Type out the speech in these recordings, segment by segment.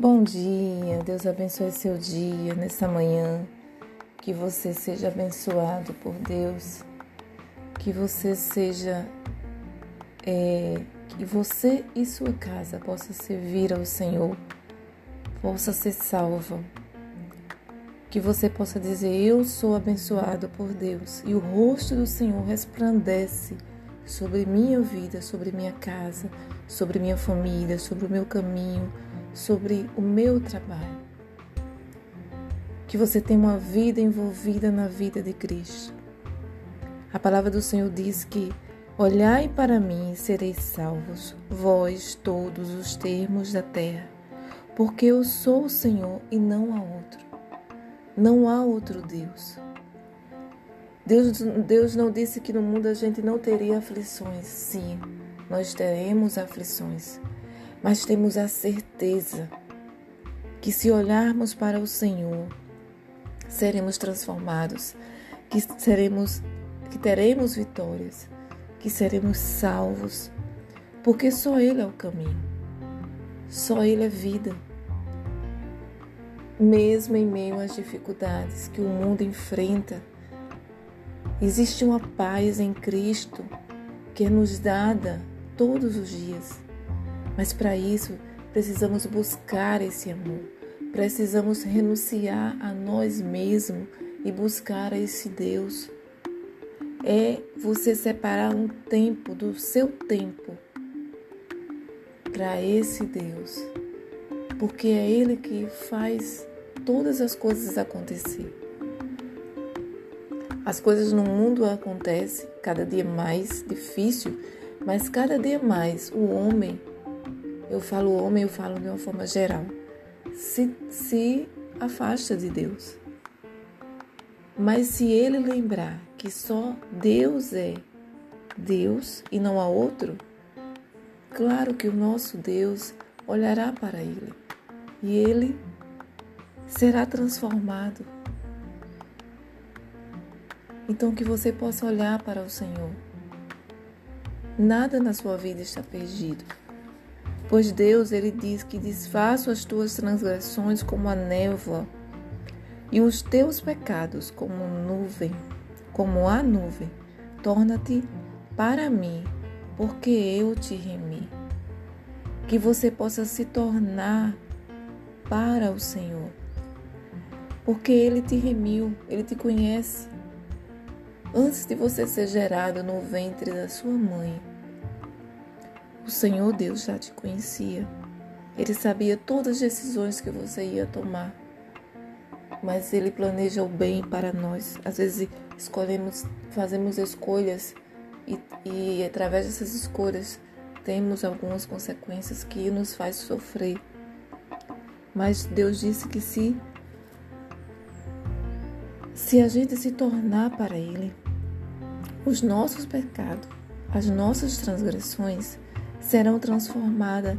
Bom dia, Deus abençoe seu dia nessa manhã. Que você seja abençoado por Deus. Que você seja. É, que você e sua casa possa servir ao Senhor, possa ser salva. Que você possa dizer: Eu sou abençoado por Deus e o rosto do Senhor resplandece sobre minha vida, sobre minha casa, sobre minha família, sobre o meu caminho sobre o meu trabalho. Que você tenha uma vida envolvida na vida de Cristo. A palavra do Senhor diz que Olhai para mim e sereis salvos, vós todos os termos da terra, porque eu sou o Senhor e não há outro. Não há outro Deus. Deus, Deus não disse que no mundo a gente não teria aflições. Sim, nós teremos aflições mas temos a certeza que se olharmos para o Senhor, seremos transformados, que seremos que teremos vitórias, que seremos salvos, porque só ele é o caminho. Só ele é vida. Mesmo em meio às dificuldades que o mundo enfrenta, existe uma paz em Cristo que é nos dada todos os dias. Mas para isso, precisamos buscar esse amor. Precisamos renunciar a nós mesmos e buscar a esse Deus. É você separar um tempo do seu tempo para esse Deus. Porque é Ele que faz todas as coisas acontecer. As coisas no mundo acontecem cada dia mais difícil, mas cada dia mais o homem eu falo homem, eu falo de uma forma geral, se, se afasta de Deus. Mas se ele lembrar que só Deus é Deus e não há outro, claro que o nosso Deus olhará para ele e ele será transformado. Então que você possa olhar para o Senhor. Nada na sua vida está perdido. Pois Deus, ele diz que desfaço as tuas transgressões como a névoa e os teus pecados como nuvem, como a nuvem. Torna-te para mim, porque eu te remi. Que você possa se tornar para o Senhor. Porque ele te remiu, ele te conhece. Antes de você ser gerado no ventre da sua mãe, o Senhor Deus já te conhecia. Ele sabia todas as decisões que você ia tomar. Mas ele planeja o bem para nós. Às vezes escolhemos, fazemos escolhas e, e através dessas escolhas temos algumas consequências que nos faz sofrer. Mas Deus disse que se se a gente se tornar para ele, os nossos pecados, as nossas transgressões serão transformadas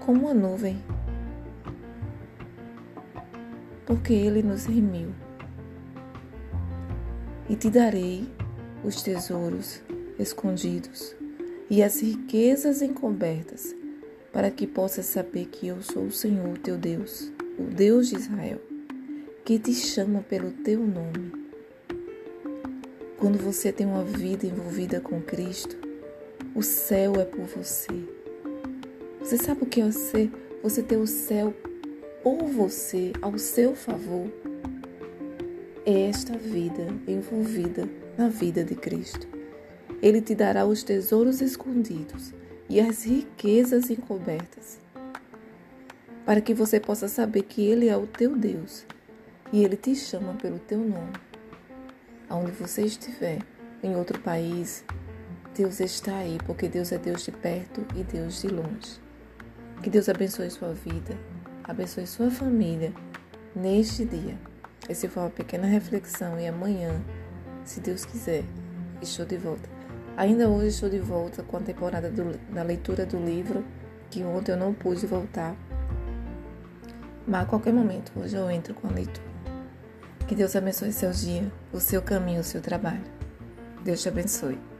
como uma nuvem, porque Ele nos remiu. E te darei os tesouros escondidos e as riquezas encobertas, para que possas saber que eu sou o Senhor teu Deus, o Deus de Israel, que te chama pelo teu nome. Quando você tem uma vida envolvida com Cristo, o céu é por você. Você sabe o que é ser? Você ter o céu por você, ao seu favor. É esta vida envolvida na vida de Cristo. Ele te dará os tesouros escondidos e as riquezas encobertas, para que você possa saber que Ele é o teu Deus e Ele te chama pelo teu nome. Aonde você estiver, em outro país, Deus está aí, porque Deus é Deus de perto e Deus de longe. Que Deus abençoe sua vida, abençoe sua família neste dia. Essa foi uma pequena reflexão e amanhã, se Deus quiser, estou de volta. Ainda hoje estou de volta com a temporada do, da leitura do livro, que ontem eu não pude voltar. Mas a qualquer momento, hoje eu entro com a leitura. Que Deus abençoe seu dia, o seu caminho, o seu trabalho. Deus te abençoe.